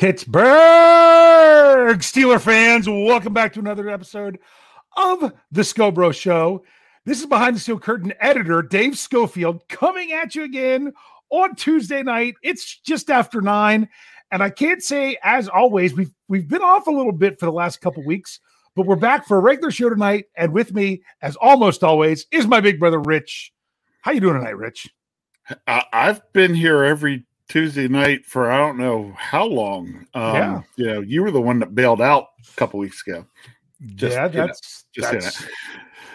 Pittsburgh Steeler fans, welcome back to another episode of the Scobro Show. This is behind the steel curtain editor Dave Schofield coming at you again on Tuesday night. It's just after nine, and I can't say as always we've we've been off a little bit for the last couple weeks, but we're back for a regular show tonight. And with me, as almost always, is my big brother Rich. How you doing tonight, Rich? I've been here every Tuesday night for I don't know how long. Um, Yeah. You know, you were the one that bailed out a couple weeks ago. Just, yeah, you know, that's just that's,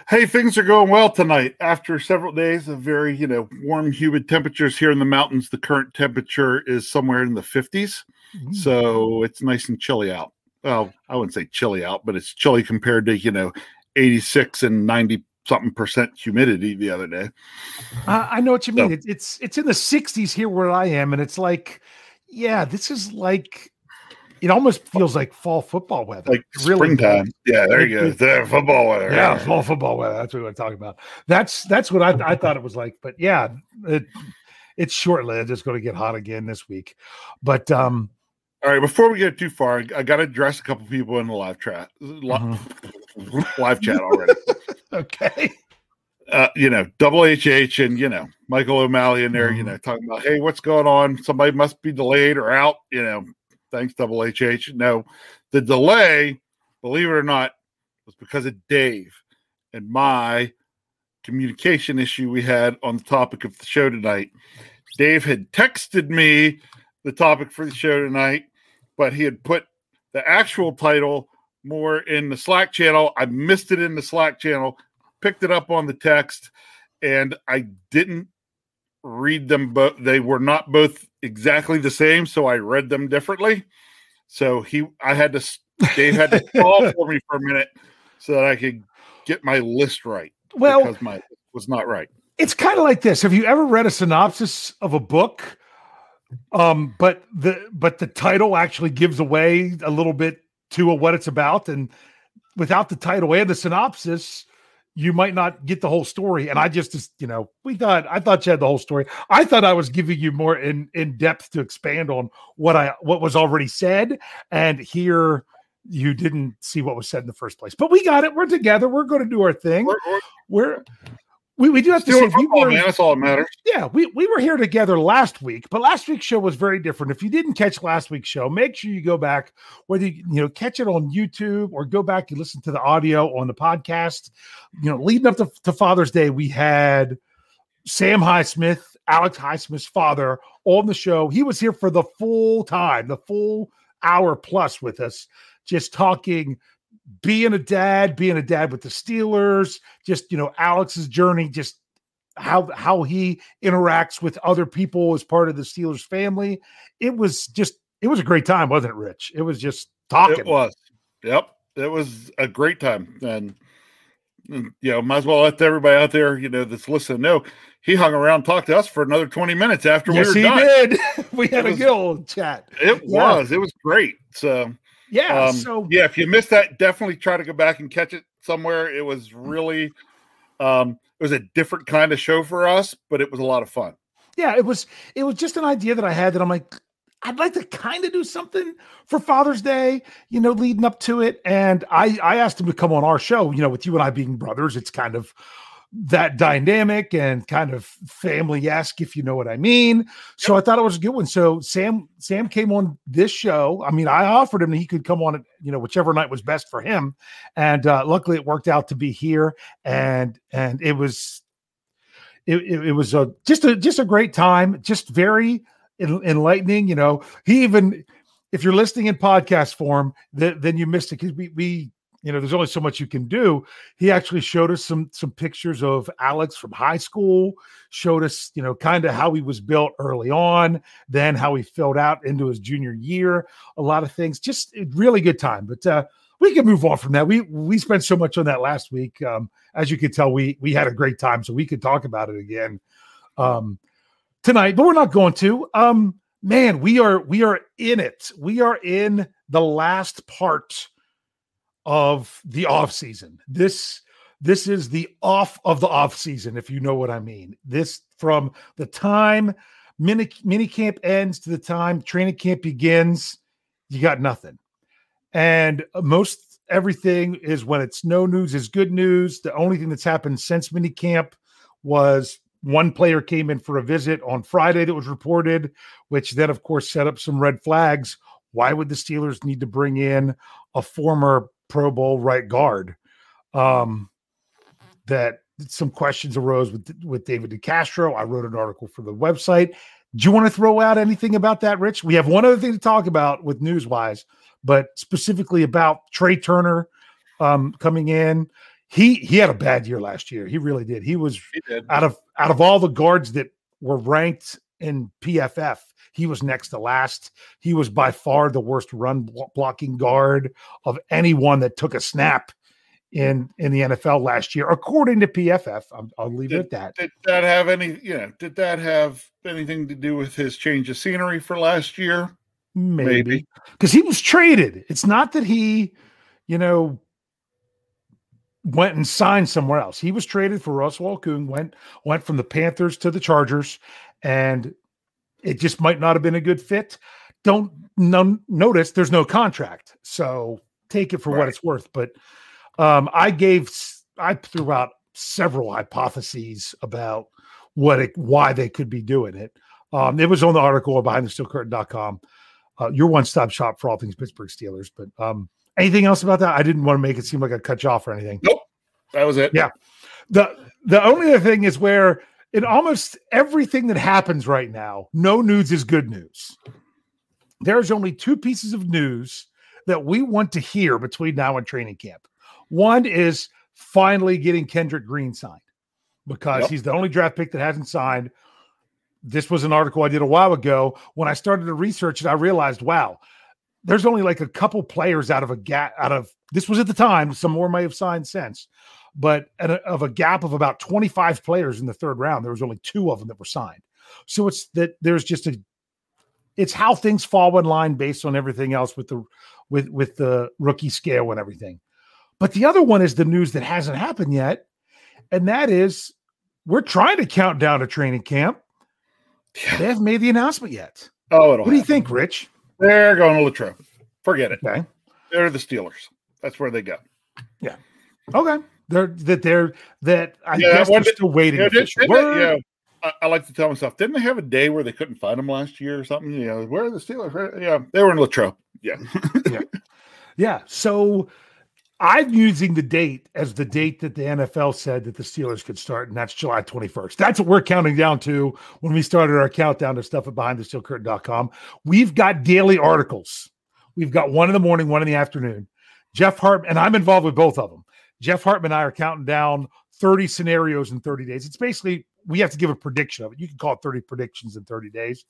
Hey, things are going well tonight. After several days of very, you know, warm, humid temperatures here in the mountains, the current temperature is somewhere in the 50s. Mm. So it's nice and chilly out. Well, I wouldn't say chilly out, but it's chilly compared to, you know, 86 and 90 something percent humidity the other day. I, I know what you mean. So- It, it's it's in the 60s here where I am, and it's like, yeah, this is like it almost feels like fall football weather. Like really springtime. Yeah, there you go. There, football weather. Yeah, fall football weather. That's what we're talking about. That's that's what I, I thought it was like. But yeah, it, it's short lived. It's going to get hot again this week. But um, All right, before we get too far, I got to address a couple people in the live chat, li- Mm-hmm. live chat already. Okay, uh, you know, Double HH and you know Michael O'Malley in there, you Mhm. know, talking about, hey, what's going on? Somebody must be delayed or out. You know, thanks Double HH. No, the delay, believe it or not, was because of Dave and my communication issue we had on the topic of the show tonight. Dave had texted me the topic for the show tonight, but he had put the actual title more in the Slack channel. I missed it in the Slack channel, picked it up on the text, and I didn't read them both. They were not both exactly the same, so I read them differently. So he, I had to, Dave had to call for me for a minute so that I could get my list right well, because my list was not right. it's kind of like this. Have you ever read a synopsis of a book? Um, but the but the title actually gives away a little bit to what it's about, and without the title and the synopsis, you might not get the whole story. And I just, just, you know, we thought I thought you had the whole story. I thought I was giving you more in in depth to expand on what I what was already said, and here you didn't see what was said in the first place. But we got it. We're together. We're going to do our thing. We're, we're We're we, we do have to say we football, were, man. That's all that matters. yeah, we, we were here together last week, but last week's show was very different. If you didn't catch last week's show, make sure you go back, whether you, you know catch it on YouTube or go back and listen to the audio on the podcast. You know, leading up to, to Father's Day, we had Sam Highsmith, Alex Highsmith's father, on the show. He was here for the full time, the full hour plus with us, just talking being a dad, being a dad with the Steelers, just you know Alex's journey, just how how he interacts with other people as part of the Steelers family. It was just it was a great time, wasn't it, Rich? It was just talking. It was. Yep. It was a great time. And, and, you know, might as well let everybody out there, you know, that's listening know he hung around talked to us for another 20 minutes after yes, we he were done. did. we had a good old chat. It Yeah. was. It was great. So, Yeah. um, so yeah, if you missed that, definitely try to go back and catch it somewhere. It was really, um, it was a different kind of show for us, but it was a lot of fun. yeah, it was it was just an idea that I had that I'm like, I'd like to kind of do something for Father's Day, you know, leading up to it. And I I asked him to come on our show, you know, with you and I being brothers, it's kind of that dynamic and kind of family-esque, if you know what I mean. So I thought it was a good one. So Sam Sam came on this show. I mean, I offered him that he could come on, you know, whichever night was best for him. And uh, luckily it worked out to be here. And and it was it, it, it was a just a just a great time just very en- enlightening you know he even if you're listening in podcast form then, then you missed it because we we you know there's only so much you can do he actually showed us some some pictures of alex from high school showed us you know kind of how he was built early on then how he filled out into his junior year a lot of things just really good time but uh we can move on from that we we spent so much on that last week um as you could tell, we we had a great time, so we could talk about it again um, tonight. But we're not going to. Um, man, we are we are in it. We are in the last part of the off season. This this is the off of the off season, if you know what I mean. This from the time mini mini camp ends to the time training camp begins. you got nothing. And most everything is when it's no news is good news. The only thing that's happened since mini camp was one player came in for a visit on Friday that was reported, which then, of course, set up some red flags. Why would the Steelers need to bring in a former Pro Bowl right guard? Um, that some questions arose with with David DeCastro. I wrote an article for the website. Do you want to throw out anything about that, Rich? We have one other thing to talk about with Newswise, but specifically about Trai Turner um, coming in. He he had a bad year last year. He really did. He was he did. out of out of all the guards that were ranked in PFF, he was next to last. He was by far the worst run blocking guard of anyone that took a snap in in the NFL last year, according to PFF. I'll, I'll leave did, it at that. Did that have any? You know, did that have anything to do with his change of scenery for last year? Maybe because he was traded. It's not that he, you know, went and signed somewhere else. He was traded for Russell Okung. Went went from the Panthers to the Chargers, and it just might not have been a good fit. Don't no, notice there's no contract, so take it for right. what it's worth. But um, I gave, I threw out several hypotheses about what it, why they could be doing it. Um, it was on the article behind the steel curtain.com. Uh, your one stop shop for all things Pittsburgh Steelers. But um, anything else about that? I didn't want to make it seem like I cut you off or anything. Nope. That was it. Yeah. The the only other thing is where in almost everything that happens right now, no news is good news. There's only two pieces of news that we want to hear between now and training camp. One is finally getting Kendrick Green signed because yep. he's the only draft pick that hasn't signed. This was an article I did a while ago. When I started to research it, I realized, wow, there's only like a couple players out of a gap out of this was at the time. Some more may have signed since, but a, of a gap of about 25 players in the third round, there was only two of them that were signed. So it's that there's just a it's how things fall in line based on everything else with the with with the rookie scale and everything. But the other one is the news that hasn't happened yet. And that is we're trying to count down to training camp. Yeah. They haven't made the announcement yet. Oh, what do you think, Rich? They're going to Latrobe. Forget it. Okay. They're the Steelers. That's where they go. Yeah. Okay. They're that they're that I yeah, guess they're still waiting. Yeah, did, yeah. I, I, like to tell myself, didn't they have a day where they couldn't find them last year or something? You know, where are the Steelers? Yeah, they were in Latrobe. Yeah. yeah. Yeah. So I'm using the date as the date that the NFL said that the Steelers could start, and that's July 21st. That's what we're counting down to when we started our countdown to stuff at behindthesteelcurtain.com. We've got daily articles. We've got one in the morning, one in the afternoon. Jeff Hartman, and I'm involved with both of them. Jeff Hartman and I are counting down 30 scenarios in 30 days. It's basically, we have to give a prediction of it. You can call it 30 predictions in 30 days.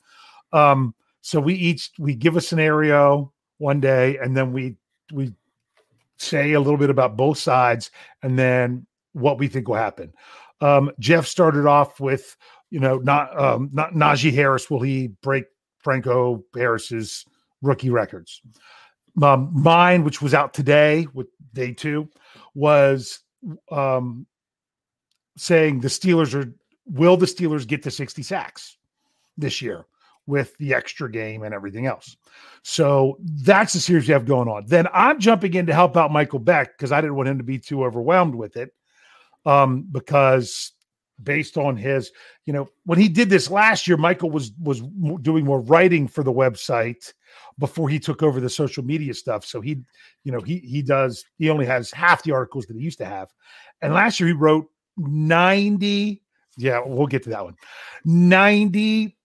Um, so we each, we give a scenario one day, and then we, we say a little bit about both sides and then what we think will happen. Um, Jeff started off with, you know, not um, not Najee Harris. Will he break Franco Harris's rookie records? Um, mine, which was out today with day two, was um, saying the Steelers are will the Steelers get to 60 sacks this year? with the extra game and everything else. So that's the series you have going on. Then I'm jumping in to help out Michael Beck because I didn't want him to be too overwhelmed with it. Um, because based on his, you know, when he did this last year, Michael was was doing more writing for the website before he took over the social media stuff. So he, you know, he he does he only has half the articles that he used to have. And last year he wrote 90 yeah, we'll get to that one. 90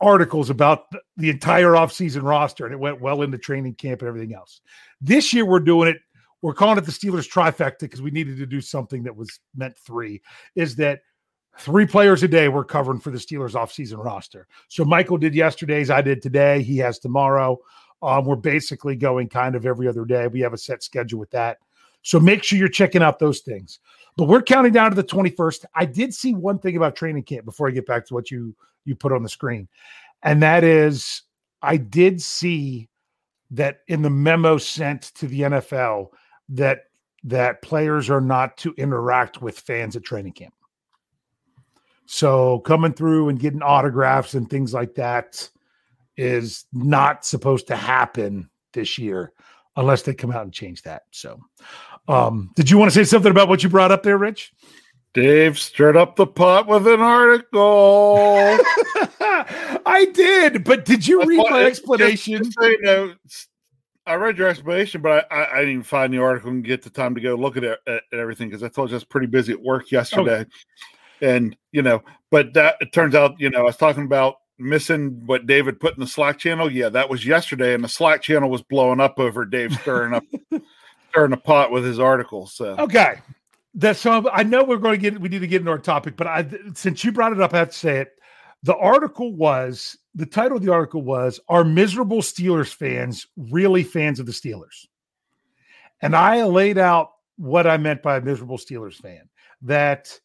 articles about the entire offseason roster and it went well into training camp and everything else. This year we're doing it, we're calling it the Steelers trifecta because we needed to do something that was meant three, is that three players a day we're covering for the Steelers offseason roster. So Michael did yesterday's, I did today, he has tomorrow. Um, we're basically going kind of every other day. We have a set schedule with that. So make sure you're checking out those things. But we're counting down to the 21st. I did see one thing about training camp before I get back to what you you put on the screen. And that is I did see that in the memo sent to the NFL that that players are not to interact with fans at training camp. So coming through and getting autographs and things like that is not supposed to happen this year unless they come out and change that. So, um, did you want to say something about what you brought up there, Rich? Dave stirred up the pot with an article. I did, but did you read my explanation? Just, just you know, I read your explanation, but I, I, I, didn't find the article and get the time to go look at it at, at everything because I told you I was pretty busy at work yesterday. Okay. And you know, but that it turns out, you know, I was talking about missing what David put in the Slack channel. Yeah, that was yesterday, and the Slack channel was blowing up over Dave stirring up stirring a pot with his article. So okay, that's so. I know we're going to get we need to get into our topic, but I since you brought it up, I have to say it. The article was the title of the article was Are miserable Steelers fans really fans of the Steelers? And I laid out what I meant by a miserable Steelers fan. That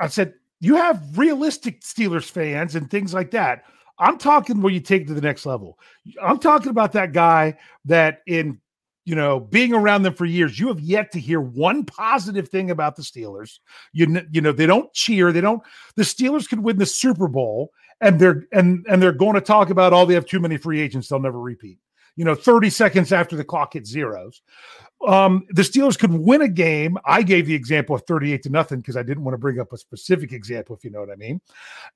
I said, you have realistic Steelers fans and things like that. I'm talking where you take to the next level. I'm talking about that guy that in you know, being around them for years, you have yet to hear one positive thing about the Steelers. You you know, they don't cheer, they don't the Steelers could win the Super Bowl and they're and and they're going to talk about all oh, they have too many free agents, they'll never repeat. You know, 30 seconds after the clock hits zeros. Um, the Steelers could win a game. I gave the example of 38 to nothing because I didn't want to bring up a specific example, if you know what I mean.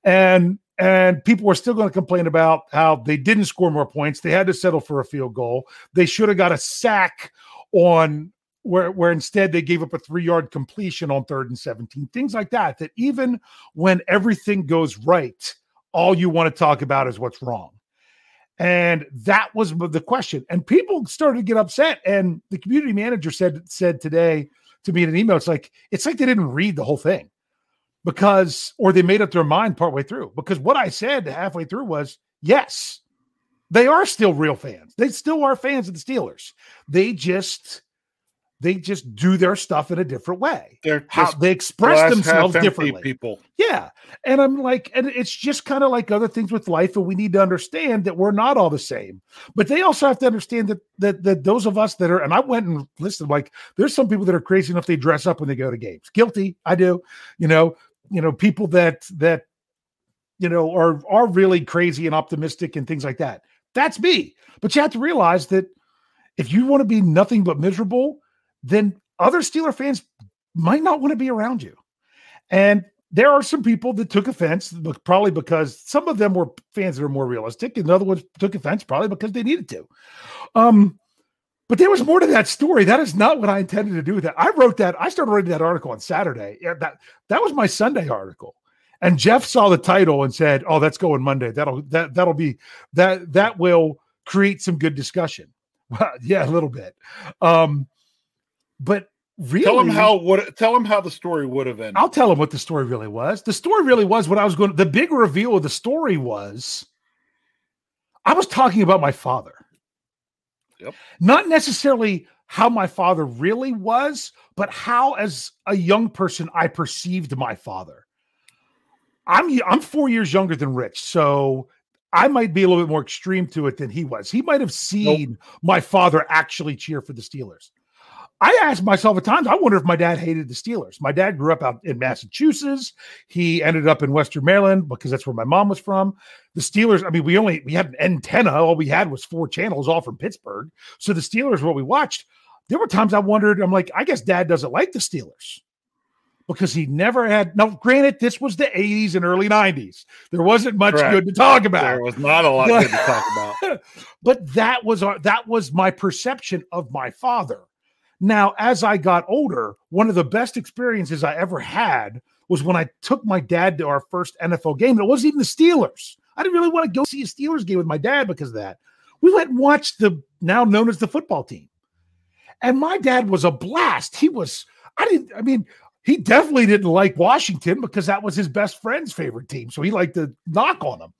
And and people were still going to complain about how they didn't score more points. They had to settle for a field goal. They should have got a sack on where where instead they gave up a three yard completion on third and 17. Things like that. That even when everything goes right, all you want to talk about is what's wrong. And that was the question. And people started to get upset. And the community manager said said today to me in an email, it's like it's like they didn't read the whole thing because, or they made up their mind partway through. Because what I said halfway through was, yes, they are still real fans. They still are fans of the Steelers. They just they just do their stuff in a different way. They're how they express themselves differently. People, yeah, and I'm like, and it's just kind of like other things with life, and we need to understand that we're not all the same. But they also have to understand that that that those of us that are, and I went and listened, like, there's some people that are crazy enough they dress up when they go to games. Guilty, I do. You know, you know people that that you know are are really crazy and optimistic and things like that that's me but you have to realize that if you want to be nothing but miserable then other steeler fans might not want to be around you and there are some people that took offense probably because some of them were fans that are more realistic and the other ones took offense probably because they needed to um but there was more to that story. That is not what I intended to do with that. I wrote that. I started writing that article on Saturday. Yeah, that that was my Sunday article. And Jeff saw the title and said, "Oh, that's going Monday. That'll that that'll be that that will create some good discussion." Well, yeah, a little bit. Um, but really, tell him how what tell him how the story would have ended. I'll tell him what the story really was. The story really was what I was going. The big reveal of the story was I was talking about my father. Yep. Not necessarily how my father really was, but how, as a young person, I perceived my father. I'm I'm four years younger than Rich, so I might be a little bit more extreme to it than he was. He might have seen nope. my father actually cheer for the Steelers. I ask myself at times, I wonder if my dad hated the Steelers. My dad grew up out in Massachusetts. He ended up in Western Maryland because that's where my mom was from. The Steelers, I mean, we only we had an antenna. All we had was four channels, all from Pittsburgh. So the Steelers, were what we watched. There were times I wondered, I'm like, I guess dad doesn't like the Steelers because he never had. Now, granted, this was the 80s and early 90s. There wasn't much Correct. good to talk about. There was not a lot good to talk about. but that was our, that was my perception of my father now, as I got older, one of the best experiences I ever had was when I took my dad to our first NFL game. It wasn't even the Steelers. I didn't really want to go see a Steelers game with my dad because of that. We went and watched the now known as the football team. And my dad was a blast. He was, I didn't, I mean, he definitely didn't like Washington because that was his best friend's favorite team. So he liked to knock on them.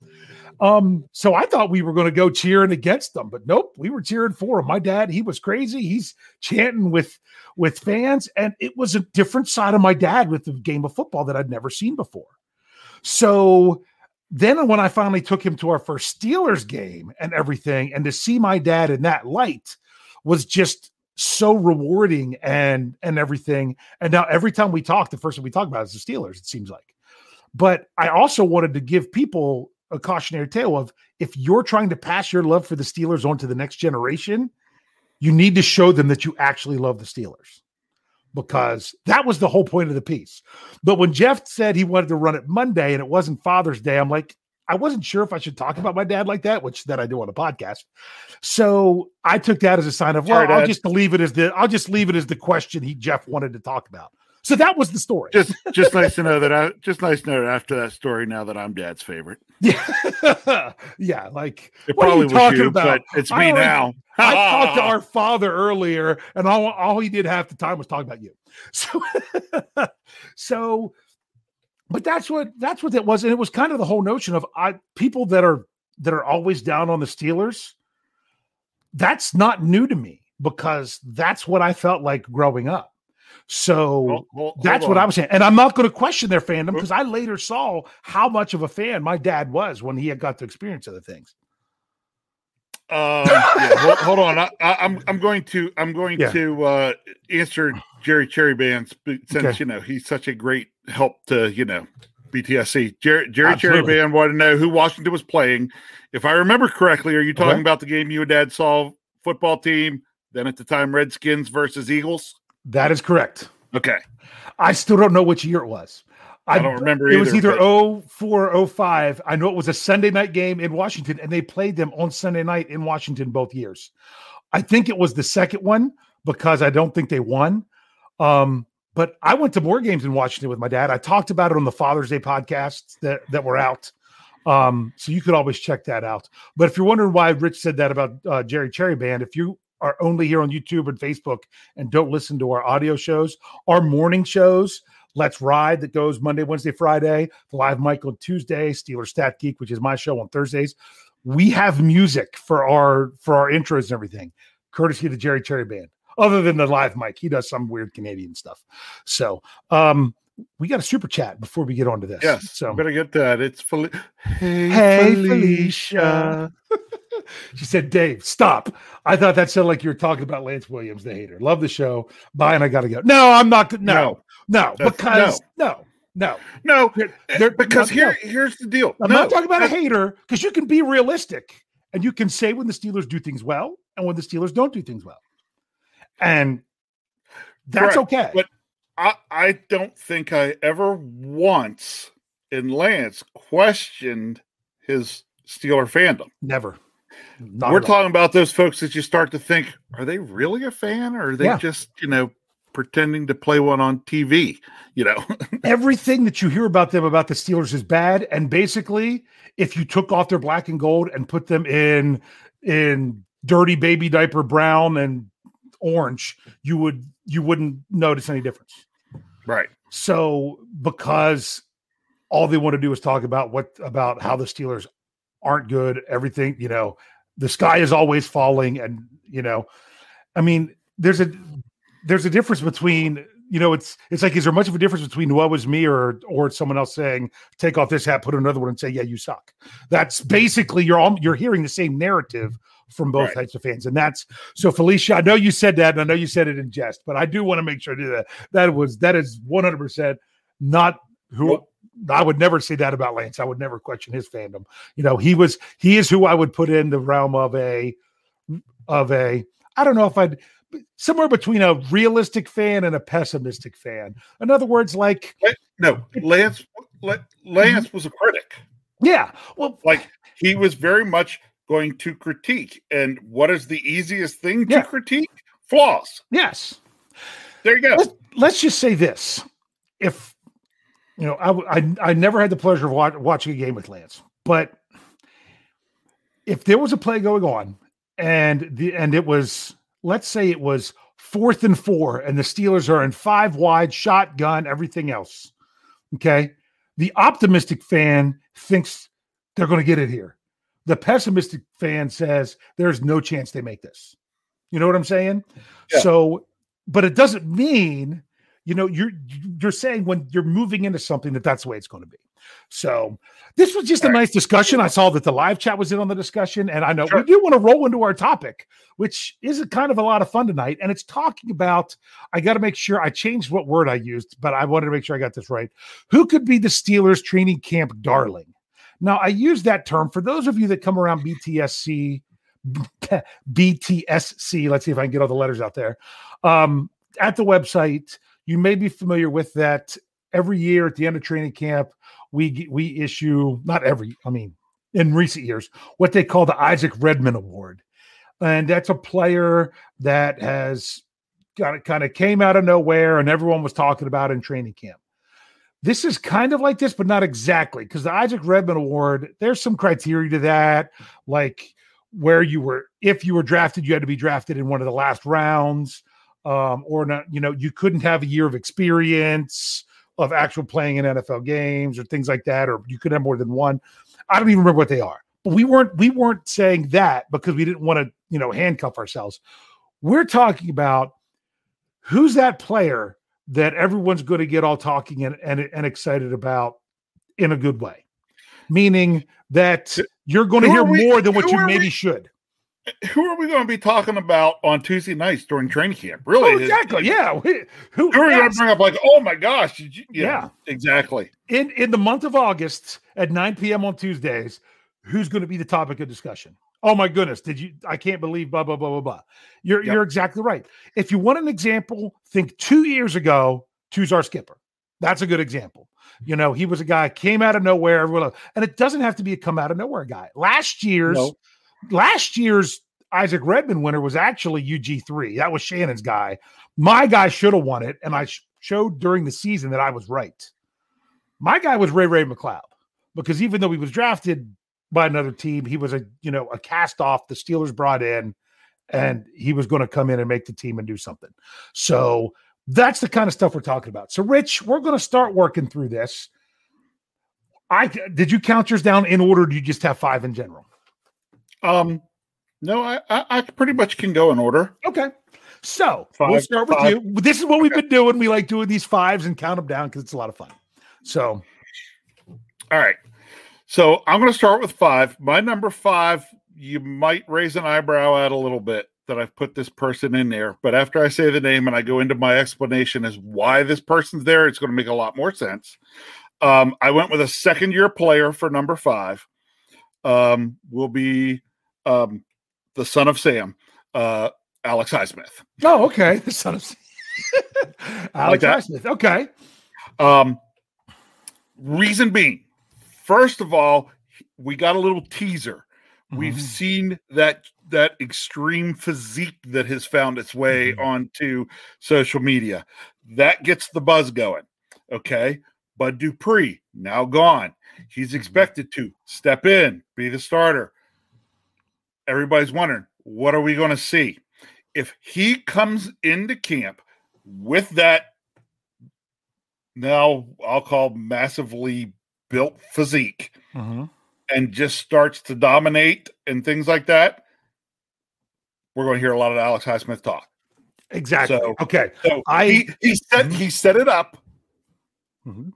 Um, so I thought we were going to go cheering against them, but nope, we were cheering for him. My dad, he was crazy. He's chanting with with fans, and it was a different side of my dad with the game of football that I'd never seen before. So then when I finally took him to our first Steelers game and everything, and to see my dad in that light was just so rewarding and and everything. And now every time we talk, the first thing we talk about is the Steelers, it seems like. But I also wanted to give people a cautionary tale of if you're trying to pass your love for the Steelers on to the next generation, you need to show them that you actually love the Steelers because that was the whole point of the piece. But when Jeff said he wanted to run it Monday and it wasn't Father's Day, I'm like, I wasn't sure if I should talk about my dad like that, which that I do on a podcast. So I took that as a sign of, well, Sorry, oh, I'll just leave it as the I'll just leave it as the question he Jeff wanted to talk about. So that was the story. Just just nice to know that I just nice to know after that story now that I'm dad's favorite. yeah, yeah. Like It What are you talking you, about? but it's me already- now. I talked to our father earlier, and all, all he did half the time was talk about you. So, so, but that's what that's what it was, and it was kind of the whole notion of I people that are that are always down on the Steelers. That's not new to me because that's what I felt like growing up. So Hold- hold- that's hold what I was saying. And I'm not going to question their fandom because I later saw how much of a fan my dad was when he had got to experience other things. Um, yeah, hold, on. I, I, I'm I'm going to I'm going Yeah. to uh, answer Jerry Cherry Bands since Okay. you know he's such a great help to you know BTSC. Jerry, Jerry Cherry Absolutely. Band wanted to know who Washington was playing. If I remember correctly, are you talking Okay. about the game you and Dad saw? Football team, then at the time Redskins versus Eagles. That is correct. Okay, I still don't know which year it was. I don't remember It was either, either but- 04 or 05. I know it was a Sunday night game in Washington, and they played them on Sunday night in Washington both years. I think it was the second one because I don't think they won. Um, but I went to more games in Washington with my dad. I talked about it on the Father's Day podcast that, that were out. Um, so you could always check that out. But if you're wondering why Rich said that about uh, Jerry Cherry Band, if you are only here on YouTube and Facebook and don't listen to our audio shows, our morning shows, Let's Ride that goes Monday, Wednesday, Friday, the live mic on Tuesday, Steeler Stat Geek, which is my show on Thursdays. We have music for our for our intros and everything, courtesy of the Jerry Cherry Band. Other than the live mic, he does some weird Canadian stuff. So um we got a super chat before we get on to this. yes. So better get that. It's Fel- hey, Hey, Felicia. she said, Dave, stop. I thought that sounded like you were talking about Lance Williams, the hater. Love the show. Bye, and I gotta go. No, I'm not. No, no, No. That's- because no, no. No, They're- eh, they're- because no, here here's the deal. I'm no, not talking about a hater because you can be realistic and you can say when the Steelers do things well and when the Steelers don't do things well. And that's Correct. okay. But I, I don't think I ever once in Lance questioned his Steeler fandom. Never. Not We're talking about those folks that you start to think, are they really a fan or are they Yeah. just, you know, pretending to play one on TV? You know, everything that you hear about them about the Steelers is bad. And basically, if you took off their black and gold and put them in in dirty baby diaper brown and orange, you would you wouldn't notice any difference. right. So because all they want to do is talk about what about how the Steelers aren't good, everything, you know, the sky is always falling and you know, I mean, there's a there's a difference between you know, it's it's like is there much of a difference between what was me or or someone else saying take off this hat, put another one, and say yeah, you suck. That's basically you're all you're hearing the same narrative from both Right. types of fans, and that's so Felicia. I know you said that, and I know you said it in jest, but I do want to make sure I do that. That was that is one hundred percent not who Nope. I would never say that about Lance. I would never question his fandom. You know, he was he is who I would put in the realm of a of a I don't know if I'd somewhere between a realistic fan and a pessimistic fan. In other words, like No, Lance, La- Lance mm-hmm. was a critic. yeah, well, Like he was very much going to critique. And what is the easiest thing to Yeah. critique? Flaws. yes. There you go. Let's, let's just say this: if you know, I I never had the pleasure of wa- watching a game with Lance, but if there was a play going on and the and it was let's say it was fourth and four and the Steelers are in five wide shotgun everything else okay the optimistic fan thinks they're going to get it here. The pessimistic fan says there's no chance they make this. You know what i'm saying? Yeah. so but it doesn't mean you know you're you're saying when you're moving into something that that's the way it's going to be so this was just a nice discussion i saw that the live chat was in on the discussion and i know Sure. we do want to roll into our topic which is a kind of a lot of fun tonight and it's talking about i got to make sure i changed what word i used but i wanted to make sure i got this right who could be the steelers training camp darling Now, I use that term for those of you that come around BTSC, BTSC. Let's see if I can get all the letters out there. Um, at the website, you may be familiar with that. Every year at the end of training camp, we we issue not every, I mean, in recent years, what they call the Isaac Redman Award, and that's a player that has kind of kind of came out of nowhere, and everyone was talking about in training camp. This is kind of like this, but not exactly, because the Isaac Redman Award, there's some criteria to that, like where you were, if you were drafted, you had to be drafted in one of the last rounds, um, or not, you know, you couldn't have a year of experience of actual playing in NFL games or things like that, or you could have more than one. I don't even remember what they are. But we weren't we weren't saying that because we didn't want to, you know, handcuff ourselves. We're talking about who's that player that everyone's going to get all talking and, and, and excited about in a good way, meaning that you're going to hear we, more than what you maybe we, should. Who are we going to be talking about on Tuesday nights during training camp? Really? Oh, exactly. yeah. who, who are we going to bring up? Like, oh my gosh! You, yeah, yeah, exactly. In in the month of August at 9 p.m. on Tuesdays, who's going to be the topic of discussion? Oh my goodness, did you I can't believe blah blah blah blah blah. You're yep. you're exactly right. If you want an example, think 2 years ago, Tuzar Skipper. That's a good example. You know, he was a guy came out of nowhere, everyone and it doesn't have to be a come out of nowhere guy. Last year's no. Last year's Isaac Redman winner was actually UG3. That was Shannon's guy. My guy should have won it, and I sh- showed during the season that I was right. My guy was Ray Ray McCloud because even though he was drafted by another team. He was a you know a cast off the Steelers brought in, and he was going to come in and make the team and do something. So that's the kind of stuff we're talking about. So, Rich, we're going to start working through this. I did you count yours down in order? do you just have five in general? Um, no, I I, I pretty much can go in order. Okay. So we we'll start with five. you. This is what we've been doing. We like doing these fives and count them down because it's a lot of fun. So, all right. So I'm going to start with five. My number five, you might raise an eyebrow at a little bit that I've put this person in there. But after I say the name and I go into my explanation as why this person's there, it's going to make a lot more sense. Um, I went with a second year player for number five. Um, will be um, the son of Sam, uh, Alex Highsmith. Oh, okay. The son of Alex like Highsmith. Okay. Um, reason being, First of all, we got a little teaser. Mm-hmm. We've seen that that extreme physique that has found its way mm-hmm. onto social media. That gets the buzz going. Okay. Bud Dupree, now gone. He's mm-hmm. expected to step in, be the starter. Everybody's wondering, what are we going to see? If he comes into camp with that, now I'll call massively built physique mm-hmm. and just starts to dominate and things like that, we're going to hear a lot of Alex Highsmith talk. Exactly. So, okay. So I he, he set he set it up mm-hmm.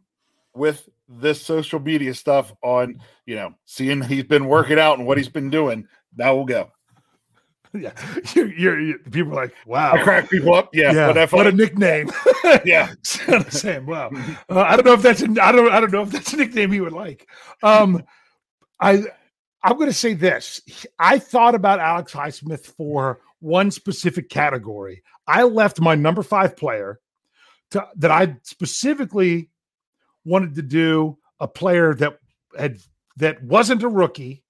with this social media stuff on, you know, seeing he's been working out and what he's been doing. Now we'll go. Yeah, you're, you're, you're, people are like, wow. I crack people up. Yeah, yeah. what a nickname. yeah, Sam. Wow. Uh, I don't know if that's a, I don't I don't know if that's a nickname he would like. Um, I I'm going to say this. I thought about Alex Highsmith for one specific category. I left my number five player to, that I specifically wanted to do a player that had that wasn't a rookie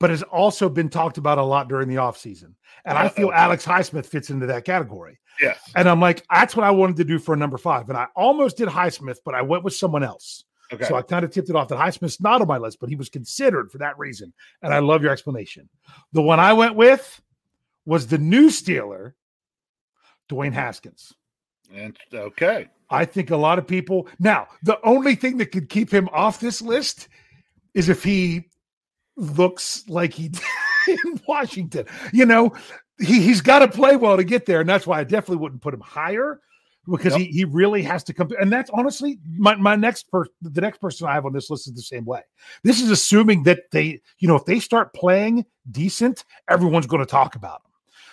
but has also been talked about a lot during the offseason. And. I feel Alex Highsmith fits into that category. Yes. And I'm like, that's what I wanted to do for a number five. And I almost did Highsmith, but I went with someone else. Okay. So I kind of tipped it off that Highsmith's not on my list, but he was considered for that reason. And I love your explanation. The one I went with was the new Steeler, Dwayne Haskins. And okay. I think a lot of people now the only thing that could keep him off this list is if he looks like he did in Washington. You know, he, he's got to play well to get there. And that's why I definitely wouldn't put him higher because yep. he, he really has to come. And that's honestly my, my next person, the next person I have on this list is the same way. This is assuming that they, you know, if they start playing decent, everyone's going to talk about them.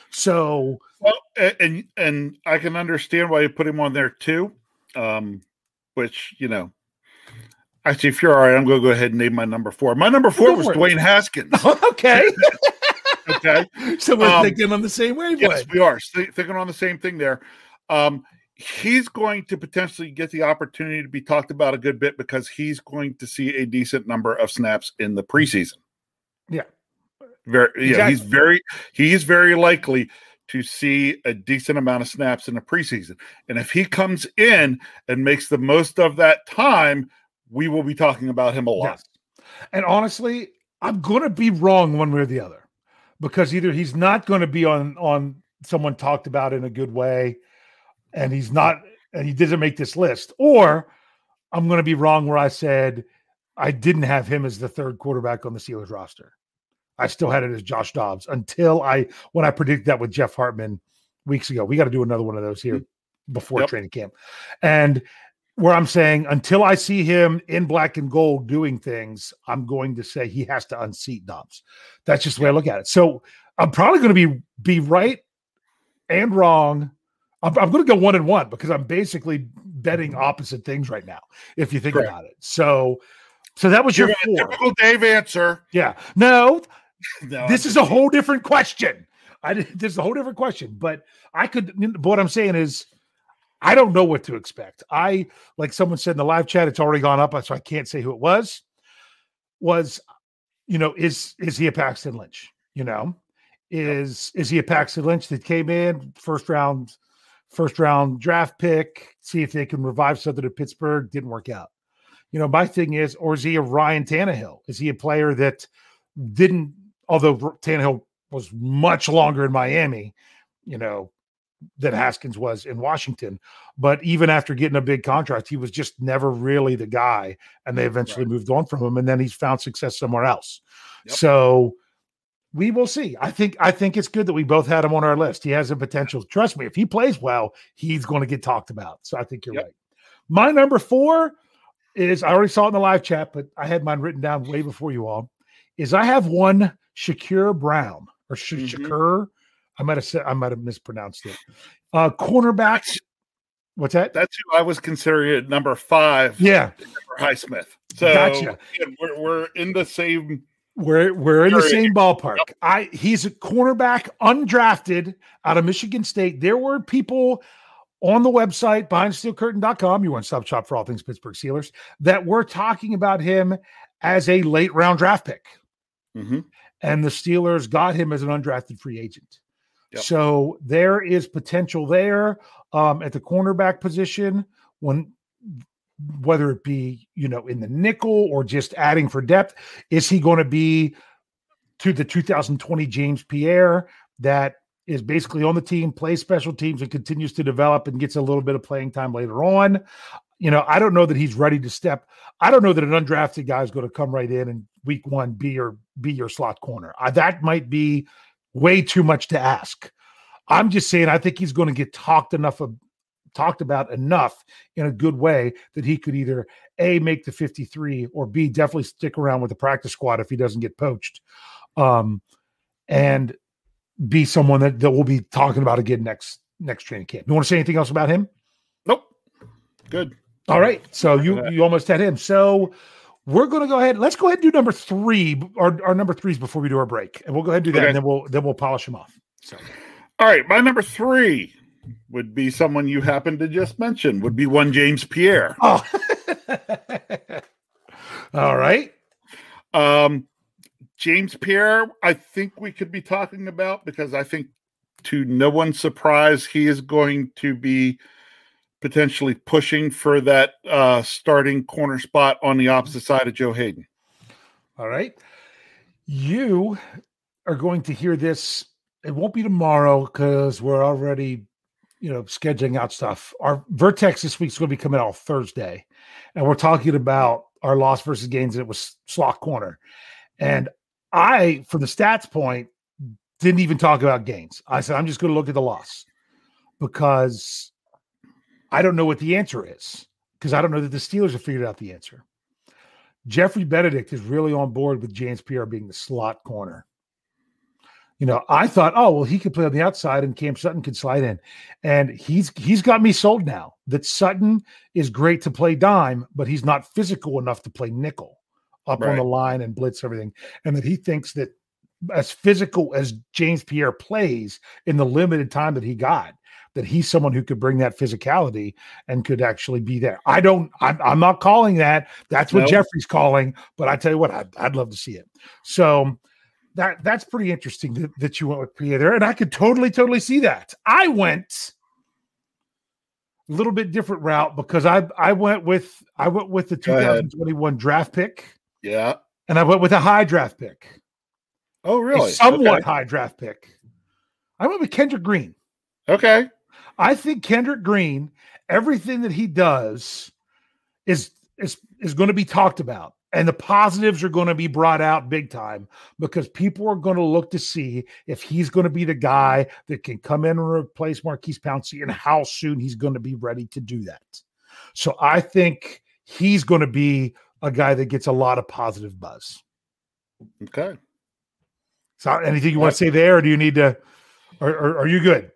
So, well, and, and I can understand why you put him on there too. Um, which, you know, Actually, if you're all right, I'm going to go ahead and name my number four. My number four was. Dwayne Haskins. okay. Okay. so we're Um, thinking on the same wavelength. yes, we are Th- thinking on the same thing there. Um, he's going to potentially get the opportunity to be talked about a good bit because he's going to see a decent number of snaps in the preseason. Yeah. Very, yeah, he's Exactly. very, he's very likely to see a decent amount of snaps in the preseason. And if he comes in and makes the most of that time, we will be talking about him a lot. Yes. And honestly, I'm going to be wrong one way or the other because either he's not going to be on on someone talked about in a good way and he's not and he doesn't make this list or I'm going to be wrong where I said I didn't have him as the third quarterback on the Steelers roster. I still had it as Josh Dobbs until I when I predicted that with Jeff Hartman weeks ago. We got to do another one of those here mm. before Yep. training camp. And where I'm saying until I see him in black and gold doing things, I'm going to say he has to unseat Dobbs. That's just the way I look at it. So I'm probably going to be be right and wrong. I'm, I'm going to go one and one because I'm basically betting mm-hmm. opposite things right now. If you think Correct. about it, so so that was your Give it four. typical Dave answer. Yeah, no, No, this I'm is a whole different question. I this is a whole different question, but I could. but What I'm saying is, I don't know what to expect. I like someone said in the live chat, it's already gone up, so I can't say who it was. Was, you know, is is he a Paxton Lynch? You know, is is he a Paxton Lynch that came in first round, first round draft pick? See if they can revive something at Pittsburgh. Didn't work out. You know, my thing is, or is he a Ryan Tannehill? Is he a player that didn't? Although Tannehill was much longer in Miami, you know, than Haskins was in Washington. But even after getting a big contract, he was just never really the guy. And they eventually moved on from him. And then he's found success somewhere else. Yep. So we will see. I think I think it's good that we both had him on our list. He has the potential. Trust me, if he plays well, he's going to get talked about. So I think you're Yep. right. My number four is I already saw it in the live chat, but I had mine written down way before you all. Is I have one Shakir Brown or Sh- Mhm. Shakur. I might have said I might have mispronounced it. Uh cornerback. What's that? That's who I was considering at number five Yeah, Highsmith. So Gotcha. again, we're, we're in the same. we're we're in the same ballpark. I he's a cornerback, undrafted out of Michigan State. There were people on the website behindsteelcurtain.com, you one stop shop for all things Pittsburgh Steelers, that were talking about him as a late round draft pick. Mhm. and the Steelers got him as an undrafted free agent. So there is potential there um, at the cornerback position when whether it be you know in the nickel or just adding for depth. Is he going to be to the 2020 James Pierre that is basically on the team, plays special teams, and continues to develop and gets a little bit of playing time later on? You know, I don't know that he's ready to step. I don't know that an undrafted guy is going to come right in and week one be your be your slot corner. That might be way too much to ask. I'm just saying I think he's going to get talked enough of talked about enough in a good way that he could either a make the 53 or b definitely stick around with the practice squad if he doesn't get poached um and be someone that, that we'll be talking about again next next training camp you want to say anything else about him Nope. Good. all right so you you almost had him so we're going to go ahead let's go ahead and do number three our, our number threes before we do our break and we'll go ahead and do that Okay. and then we'll then we'll polish them off so All right. My number three would be someone you happened to just mention, would be one James Pierre. oh all right Um, James Pierre, I think we could be talking about because I think, to no one's surprise, he is going to be potentially pushing for that uh, starting corner spot on the opposite side of Joe Haden. All right. You are going to hear this. It won't be tomorrow because we're already, you know, scheduling out stuff. Our Vertex this week's going to be coming out Thursday. And we're talking about our loss versus gains. And it was slot corner. And I, from the stats point, didn't even talk about gains. I said, I'm just going to look at the loss because I don't know what the answer is because I don't know that the Steelers have figured out the answer. Geoffrey Benedict is really on board with James Pierre being the slot corner. You know, I thought, oh well, he could play on the outside and Cam Sutton could slide in, and he's he's got me sold now that Sutton is great to play dime, but he's not physical enough to play nickel up on the line and blitz everything, and that he thinks that as physical as James Pierre plays in the limited time that he got, that he's someone who could bring that physicality and could actually be there. I don't. I'm, I'm not calling that. That's what No. Geoffrey's calling. But I tell you what, I'd, I'd love to see it. So that that's pretty interesting that, that you went with Pierre there, and I could totally totally see that. I went a little bit different route because I I went with I went with the 2021 draft pick, Yeah. and I went with a high draft pick, Oh, a really? somewhat high draft pick. I went with Kendrick Green. Okay. I think Kendrick Green, everything that he does is is is going to be talked about. And the positives are going to be brought out big time because people are going to look to see if he's going to be the guy that can come in and replace Maurkice Pouncey and how soon he's going to be ready to do that. So I think he's going to be a guy that gets a lot of positive buzz. Okay. So anything you want to say there, or do you need to, or, or are you good?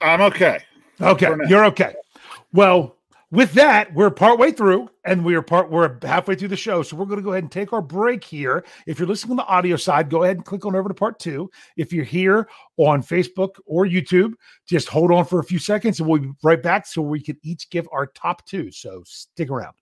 I'm okay. Okay, you're okay. Well, with that, we're partway through, and we are part we're halfway through the show. So we're going to go ahead and take our break here. If you're listening on the audio side, go ahead and click on over to part two. If you're here on Facebook or YouTube, just hold on for a few seconds, and we'll be right back so we can each give our top two. So stick around.